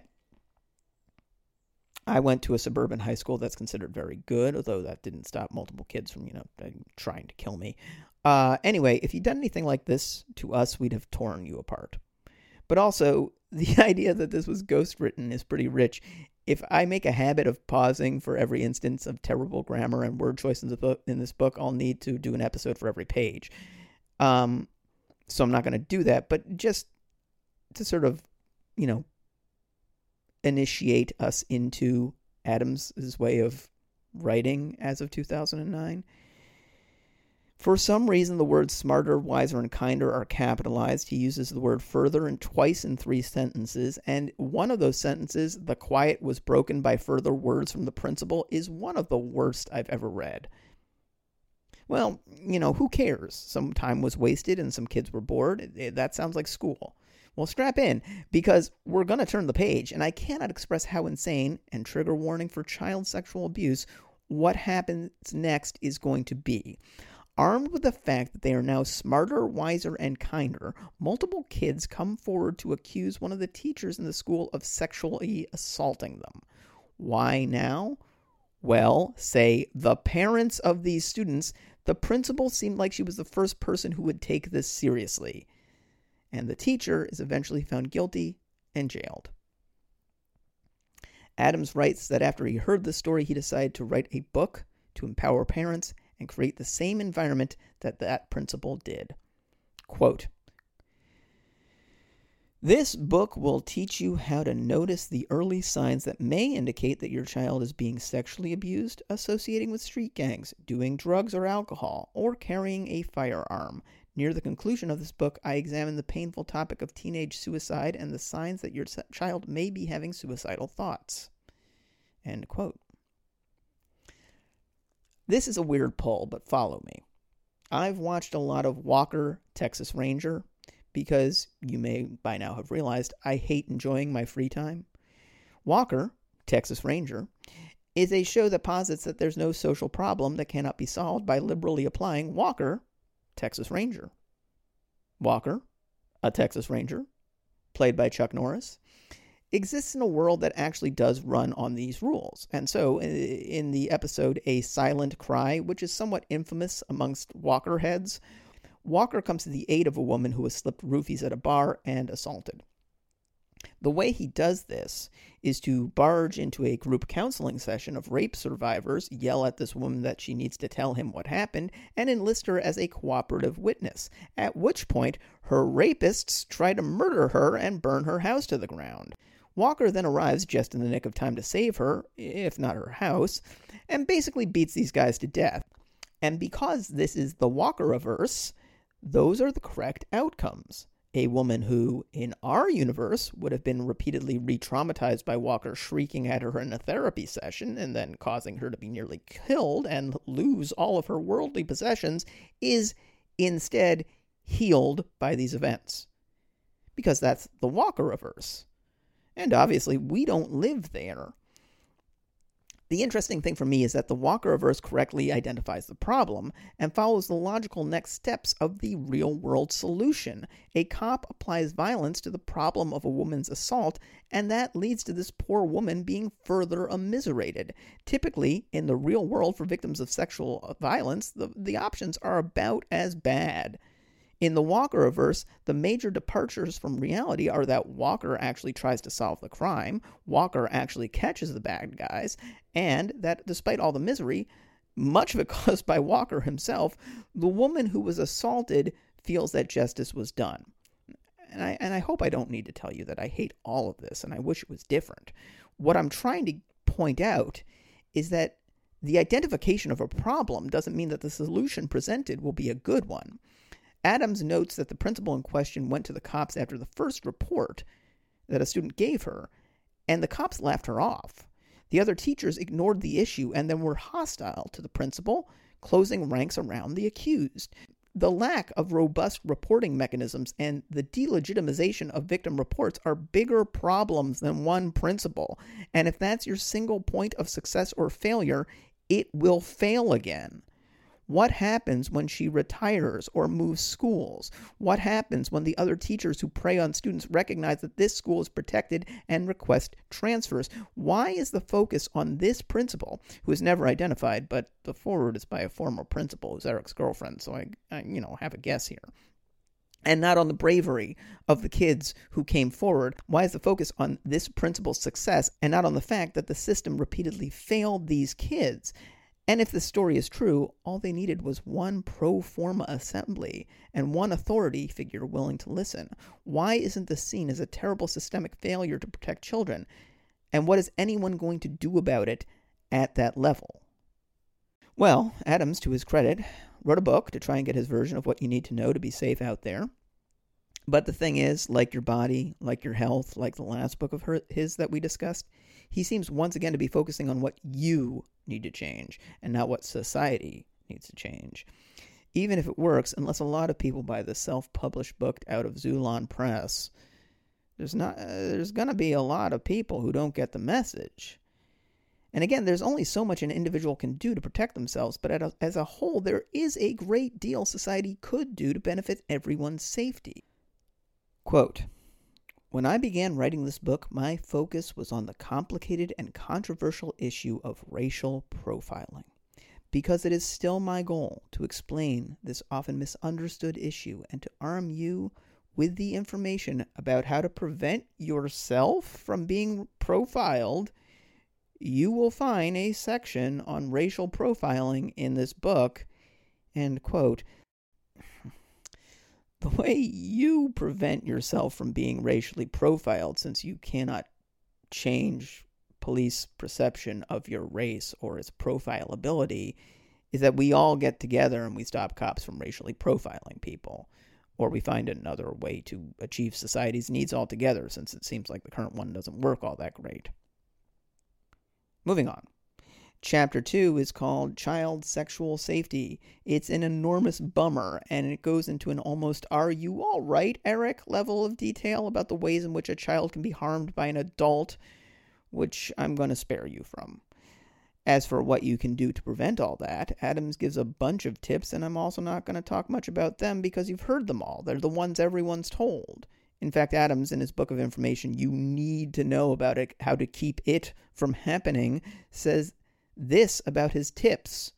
[SPEAKER 1] I went to a suburban high school that's considered very good, although that didn't stop multiple kids from, you know, trying to kill me. Uh, anyway, if you'd done anything like this to us, we'd have torn you apart. But also, [laughs] the idea that this was ghost written is pretty rich. If I make a habit of pausing for every instance of terrible grammar and word choice in, the book, in this book, I'll need to do an episode for every page. Um, so I'm not going to do that, but just to sort of, you know, initiate us into Adams's way of writing as of 2009. For some reason, the words smarter, wiser, and kinder are capitalized. He uses the word further and twice in three sentences, and one of those sentences, the quiet was broken by further words from the principal, is one of the worst I've ever read. Well, you know, who cares? Some time was wasted and some kids were bored. That sounds like school. Well, strap in because we're going to turn the page, and I cannot express how insane and trigger warning for child sexual abuse what happens next is going to be. Armed with the fact that they are now smarter, wiser, and kinder, multiple kids come forward to accuse one of the teachers in the school of sexually assaulting them. Why now? Well, say the parents of these students, the principal seemed like she was the first person who would take this seriously and the teacher is eventually found guilty and jailed. Adams writes that after he heard the story, he decided to write a book to empower parents and create the same environment that that principal did. Quote, this book will teach you how to notice the early signs that may indicate that your child is being sexually abused, associating with street gangs, doing drugs or alcohol, or carrying a firearm, Near the conclusion of this book, I examine the painful topic of teenage suicide and the signs that your child may be having suicidal thoughts. End quote. This is a weird pull, but follow me. I've watched a lot of Walker, Texas Ranger, because you may by now have realized I hate enjoying my free time. Walker, Texas Ranger, is a show that posits that there's no social problem that cannot be solved by liberally applying Walker Texas Ranger. Walker, a Texas Ranger, played by Chuck Norris, exists in a world that actually does run on these rules. And so, in the episode A Silent Cry, which is somewhat infamous amongst Walker heads, Walker comes to the aid of a woman who has slipped roofies at a bar and assaulted. The way he does this is to barge into a group counseling session of rape survivors, yell at this woman that she needs to tell him what happened, and enlist her as a cooperative witness, at which point her rapists try to murder her and burn her house to the ground. Walker then arrives just in the nick of time to save her, if not her house, and basically beats these guys to death. And because this is the Walker averse, those are the correct outcomes a woman who, in our universe, would have been repeatedly re traumatized by Walker shrieking at her in a therapy session and then causing her to be nearly killed and lose all of her worldly possessions, is instead healed by these events. Because that's the Walker reverse. And obviously, we don't live there. The interesting thing for me is that the Walker reverse correctly identifies the problem and follows the logical next steps of the real world solution. A cop applies violence to the problem of a woman's assault, and that leads to this poor woman being further immiserated. Typically, in the real world for victims of sexual violence, the, the options are about as bad. In the Walker verse, the major departures from reality are that Walker actually tries to solve the crime, Walker actually catches the bad guys, and that despite all the misery, much of it [laughs] caused by Walker himself, the woman who was assaulted feels that justice was done. And I, and I hope I don't need to tell you that I hate all of this and I wish it was different. What I'm trying to point out is that the identification of a problem doesn't mean that the solution presented will be a good one. Adams notes that the principal in question went to the cops after the first report that a student gave her, and the cops laughed her off. The other teachers ignored the issue and then were hostile to the principal, closing ranks around the accused. The lack of robust reporting mechanisms and the delegitimization of victim reports are bigger problems than one principal. And if that's your single point of success or failure, it will fail again. What happens when she retires or moves schools? What happens when the other teachers who prey on students recognize that this school is protected and request transfers? Why is the focus on this principal, who is never identified, but the foreword is by a former principal who's Eric's girlfriend, so I, I you know, have a guess here and not on the bravery of the kids who came forward? Why is the focus on this principal's success and not on the fact that the system repeatedly failed these kids? And if the story is true, all they needed was one pro forma assembly and one authority figure willing to listen. Why isn't this seen as a terrible systemic failure to protect children? And what is anyone going to do about it at that level? Well, Adams, to his credit, wrote a book to try and get his version of what you need to know to be safe out there. But the thing is, like your body, like your health, like the last book of her, his that we discussed, he seems once again to be focusing on what you need to change and not what society needs to change. Even if it works, unless a lot of people buy the self-published book out of Xulon Press, there's not uh, there's going to be a lot of people who don't get the message. And again, there's only so much an individual can do to protect themselves, but as a whole, there is a great deal society could do to benefit everyone's safety. Quote when I began writing this book, my focus was on the complicated and controversial issue of racial profiling, because it is still my goal to explain this often misunderstood issue and to arm you with the information about how to prevent yourself from being profiled. You will find a section on racial profiling in this book. End quote the [laughs] way you prevent yourself from being racially profiled, since you cannot change police perception of your race or its profilability, is that we all get together and we stop cops from racially profiling people. Or we find another way to achieve society's needs altogether, since it seems like the current one doesn't work all that great. Moving on. Chapter 2 is called Child Sexual Safety. It's an enormous bummer, and it goes into an almost are you all right, Eric level of detail about the ways in which a child can be harmed by an adult, which I'm going to spare you from. As for what you can do to prevent all that, Adams gives a bunch of tips, and I'm also not going to talk much about them because you've heard them all. They're the ones everyone's told. In fact, Adams, in his book of information, you need to know about it, how to keep it from happening, says this about his tips.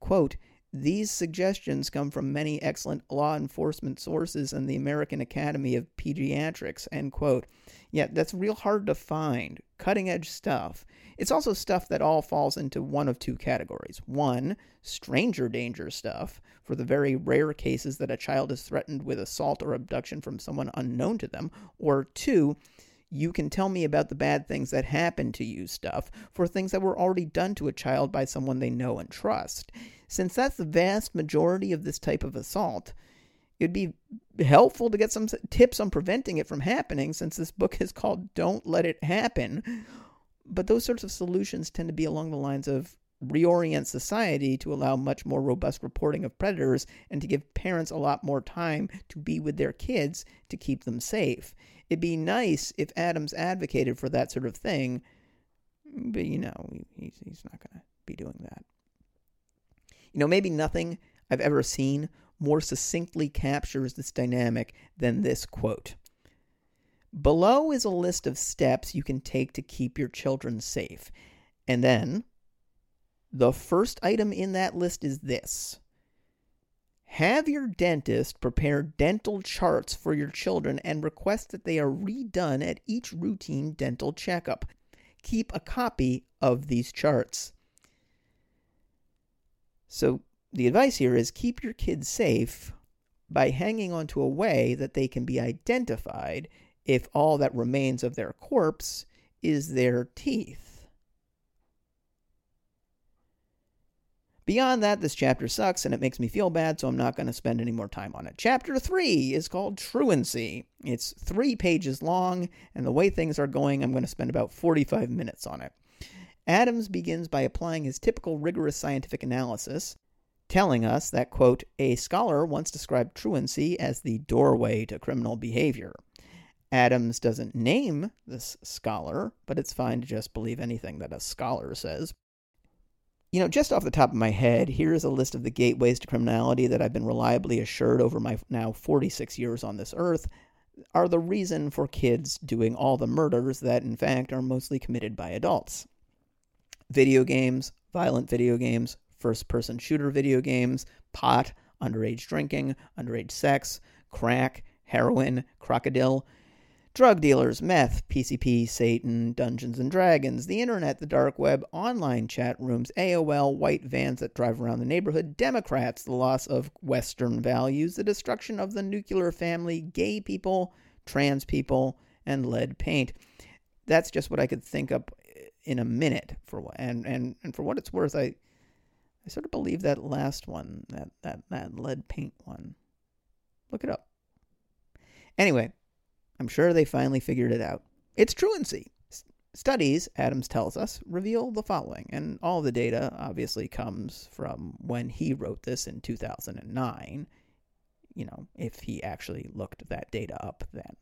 [SPEAKER 1] Quote, these suggestions come from many excellent law enforcement sources and the American Academy of Pediatrics, end quote. Yeah, that's real hard to find. Cutting edge stuff. It's also stuff that all falls into one of two categories. One, stranger danger stuff, for the very rare cases that a child is threatened with assault or abduction from someone unknown to them. Or two, you can tell me about the bad things that happened to you stuff for things that were already done to a child by someone they know and trust. Since that's the vast majority of this type of assault, it'd be helpful to get some tips on preventing it from happening since this book is called Don't Let It Happen. But those sorts of solutions tend to be along the lines of reorient society to allow much more robust reporting of predators and to give parents a lot more time to be with their kids to keep them safe. It'd be nice if Adams advocated for that sort of thing, but you know, he's, he's not going to be doing that. You know, maybe nothing I've ever seen more succinctly captures this dynamic than this quote. Below is a list of steps you can take to keep your children safe. And then, the first item in that list is this Have your dentist prepare dental charts for your children and request that they are redone at each routine dental checkup. Keep a copy of these charts. So, the advice here is keep your kids safe by hanging onto a way that they can be identified if all that remains of their corpse is their teeth. Beyond that, this chapter sucks and it makes me feel bad, so I'm not going to spend any more time on it. Chapter 3 is called Truancy. It's three pages long, and the way things are going, I'm going to spend about 45 minutes on it. Adams begins by applying his typical rigorous scientific analysis, telling us that, quote, a scholar once described truancy as the doorway to criminal behavior. Adams doesn't name this scholar, but it's fine to just believe anything that a scholar says. You know, just off the top of my head, here is a list of the gateways to criminality that I've been reliably assured over my now 46 years on this earth are the reason for kids doing all the murders that, in fact, are mostly committed by adults. Video games, violent video games, first person shooter video games, pot, underage drinking, underage sex, crack, heroin, crocodile, drug dealers, meth, PCP, Satan, Dungeons and Dragons, the internet, the dark web, online chat rooms, AOL, white vans that drive around the neighborhood, Democrats, the loss of Western values, the destruction of the nuclear family, gay people, trans people, and lead paint. That's just what I could think up eh, in a minute for and and and for what it's worth, I I sort of believe that last one, that that that lead paint one. Look it up. Anyway, I'm sure they finally figured it out. It's truancy. Studies, Adams tells us, reveal the following, and all the data obviously comes from when he wrote this in 2009. You know, if he actually looked that data up then.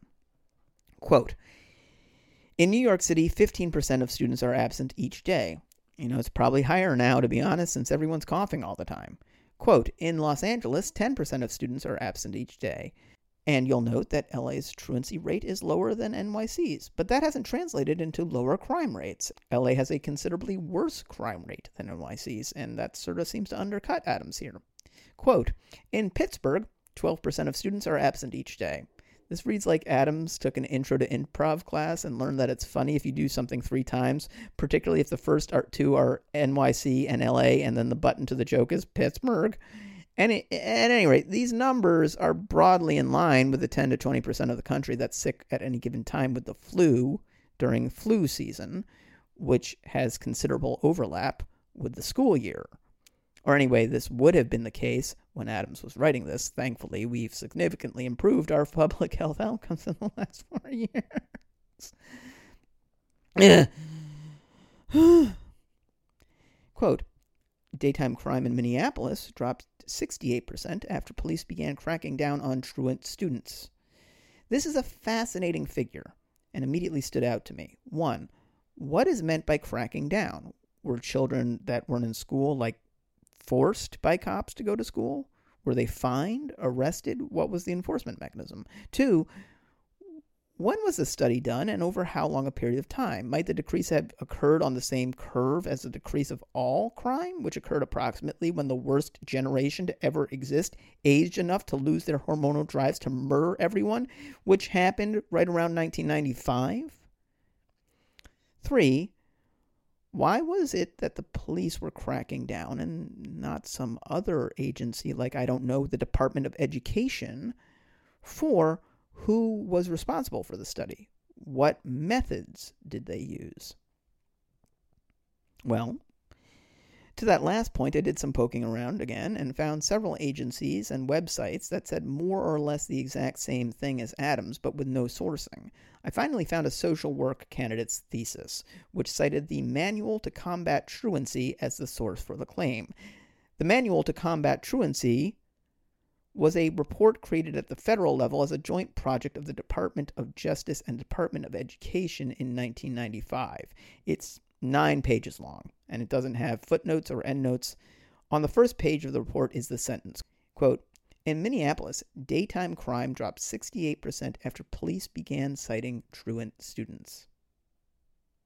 [SPEAKER 1] Quote In New York City, 15% of students are absent each day. You know, it's probably higher now, to be honest, since everyone's coughing all the time. Quote In Los Angeles, 10% of students are absent each day. And you'll note that LA's truancy rate is lower than NYC's, but that hasn't translated into lower crime rates. LA has a considerably worse crime rate than NYC's, and that sort of seems to undercut Adams here. Quote In Pittsburgh, 12% of students are absent each day. This reads like Adams took an intro to improv class and learned that it's funny if you do something three times, particularly if the first two are NYC and LA, and then the button to the joke is Pittsburgh. And at any rate, these numbers are broadly in line with the 10 to 20% of the country that's sick at any given time with the flu during flu season, which has considerable overlap with the school year. Or anyway, this would have been the case when Adams was writing this. Thankfully, we've significantly improved our [laughs] public health outcomes in the last four [laughs] years. [clears throat] Quote Daytime crime in Minneapolis dropped 68% after police began cracking down on truant students. This is a fascinating figure and immediately stood out to me. One, what is meant by cracking down? Were children that weren't in school like forced by cops to go to school? Were they fined, arrested? What was the enforcement mechanism? Two, when was the study done and over how long a period of time? Might the decrease have occurred on the same curve as the decrease of all crime, which occurred approximately when the worst generation to ever exist aged enough to lose their hormonal drives to murder everyone, which happened right around 1995? Three, why was it that the police were cracking down and not some other agency like, I don't know, the Department of Education? Four, who was responsible for the study? What methods did they use? Well, to that last point, I did some poking around again and found several agencies and websites that said more or less the exact same thing as Adams, but with no sourcing. I finally found a social work candidate's thesis, which cited the Manual to Combat Truancy as the source for the claim. The Manual to Combat Truancy was a report created at the federal level as a joint project of the Department of Justice and Department of Education in 1995. It's nine pages long, and it doesn't have footnotes or endnotes. On the first page of the report is the sentence quote, In Minneapolis, daytime crime dropped 68% after police began citing truant students.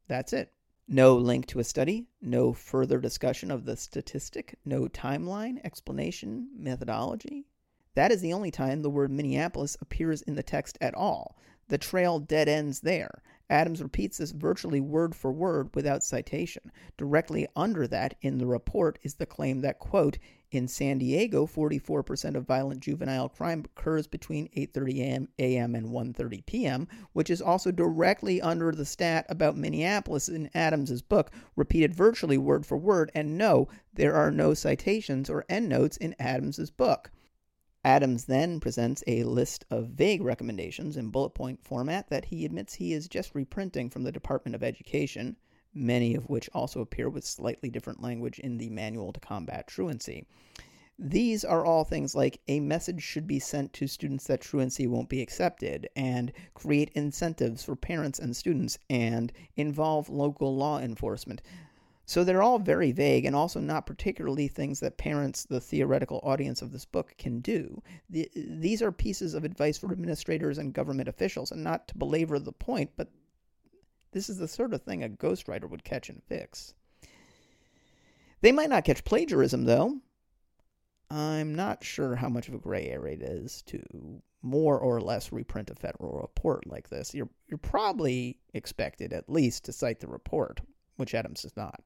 [SPEAKER 1] That's it. No link to a study, no further discussion of the statistic, no timeline, explanation, methodology, That is the only time the word Minneapolis appears in the text at all. The trail dead ends there. Adams repeats this virtually word for word without citation. Directly under that in the report is the claim that, quote, in San Diego, 44% of violent juvenile crime occurs between 8:30 a.m. and 1:30 p.m., which is also directly under the stat about Minneapolis in Adams's book, repeated virtually word for word, and no, there are no citations or endnotes in Adams's book. Adams then presents a list of vague recommendations in bullet point format that he admits he is just reprinting from the Department of Education, many of which also appear with slightly different language in the Manual to Combat Truancy. These are all things like a message should be sent to students that truancy won't be accepted, and create incentives for parents and students, and involve local law enforcement. So they're all very vague and also not particularly things that parents, the theoretical audience of this book, can do. The, these are pieces of advice for administrators and government officials, and not to belabor the point, but this is the sort of thing a ghostwriter would catch and fix. They might not catch plagiarism, though. I'm not sure how much of a gray area it is to more or less reprint a federal report like this. You're, you're probably expected at least to cite the report, which Adams does not.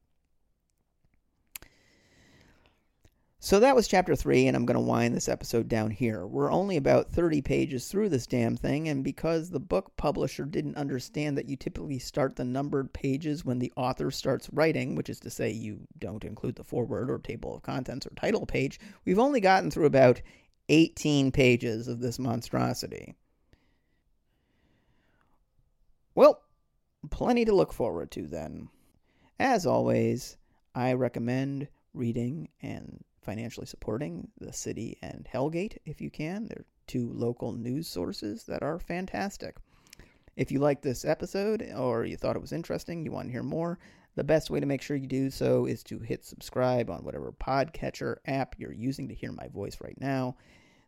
[SPEAKER 1] So that was chapter three, and I'm going to wind this episode down here. We're only about 30 pages through this damn thing, and because the book publisher didn't understand that you typically start the numbered pages when the author starts writing, which is to say you don't include the foreword or table of contents or title page, we've only gotten through about 18 pages of this monstrosity. Well, plenty to look forward to then. As always, I recommend reading and financially supporting the city and Hell Gate if you can. They're two local news sources that are fantastic. If you like this episode or you thought it was interesting, you want to hear more, the best way to make sure you do so is to hit subscribe on whatever podcatcher app you're using to hear my voice right now.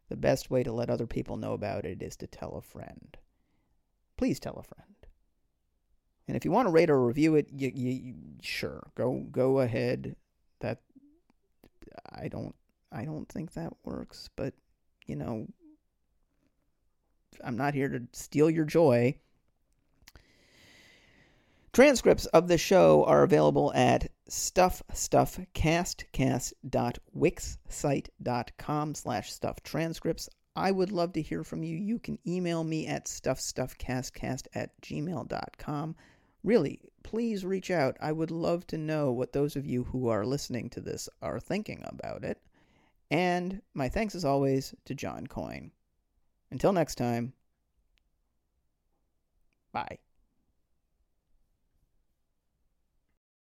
[SPEAKER 1] The best way to let other people know about it is to tell a friend. Please tell a friend. And if you want to rate or review it, you, you, you sure go go ahead. I don't I don't think that works, but you know I'm not here to steal your joy. Transcripts of the show are available at stuffstuffcastcast.wixsite.com slash stuff transcripts. I would love to hear from you. You can email me at stuffstuffcastcast at gmail.com. Really, please reach out. I would love to know what those of you who are listening to this are thinking about it. And my thanks as always to John Coyne. Until next time, bye.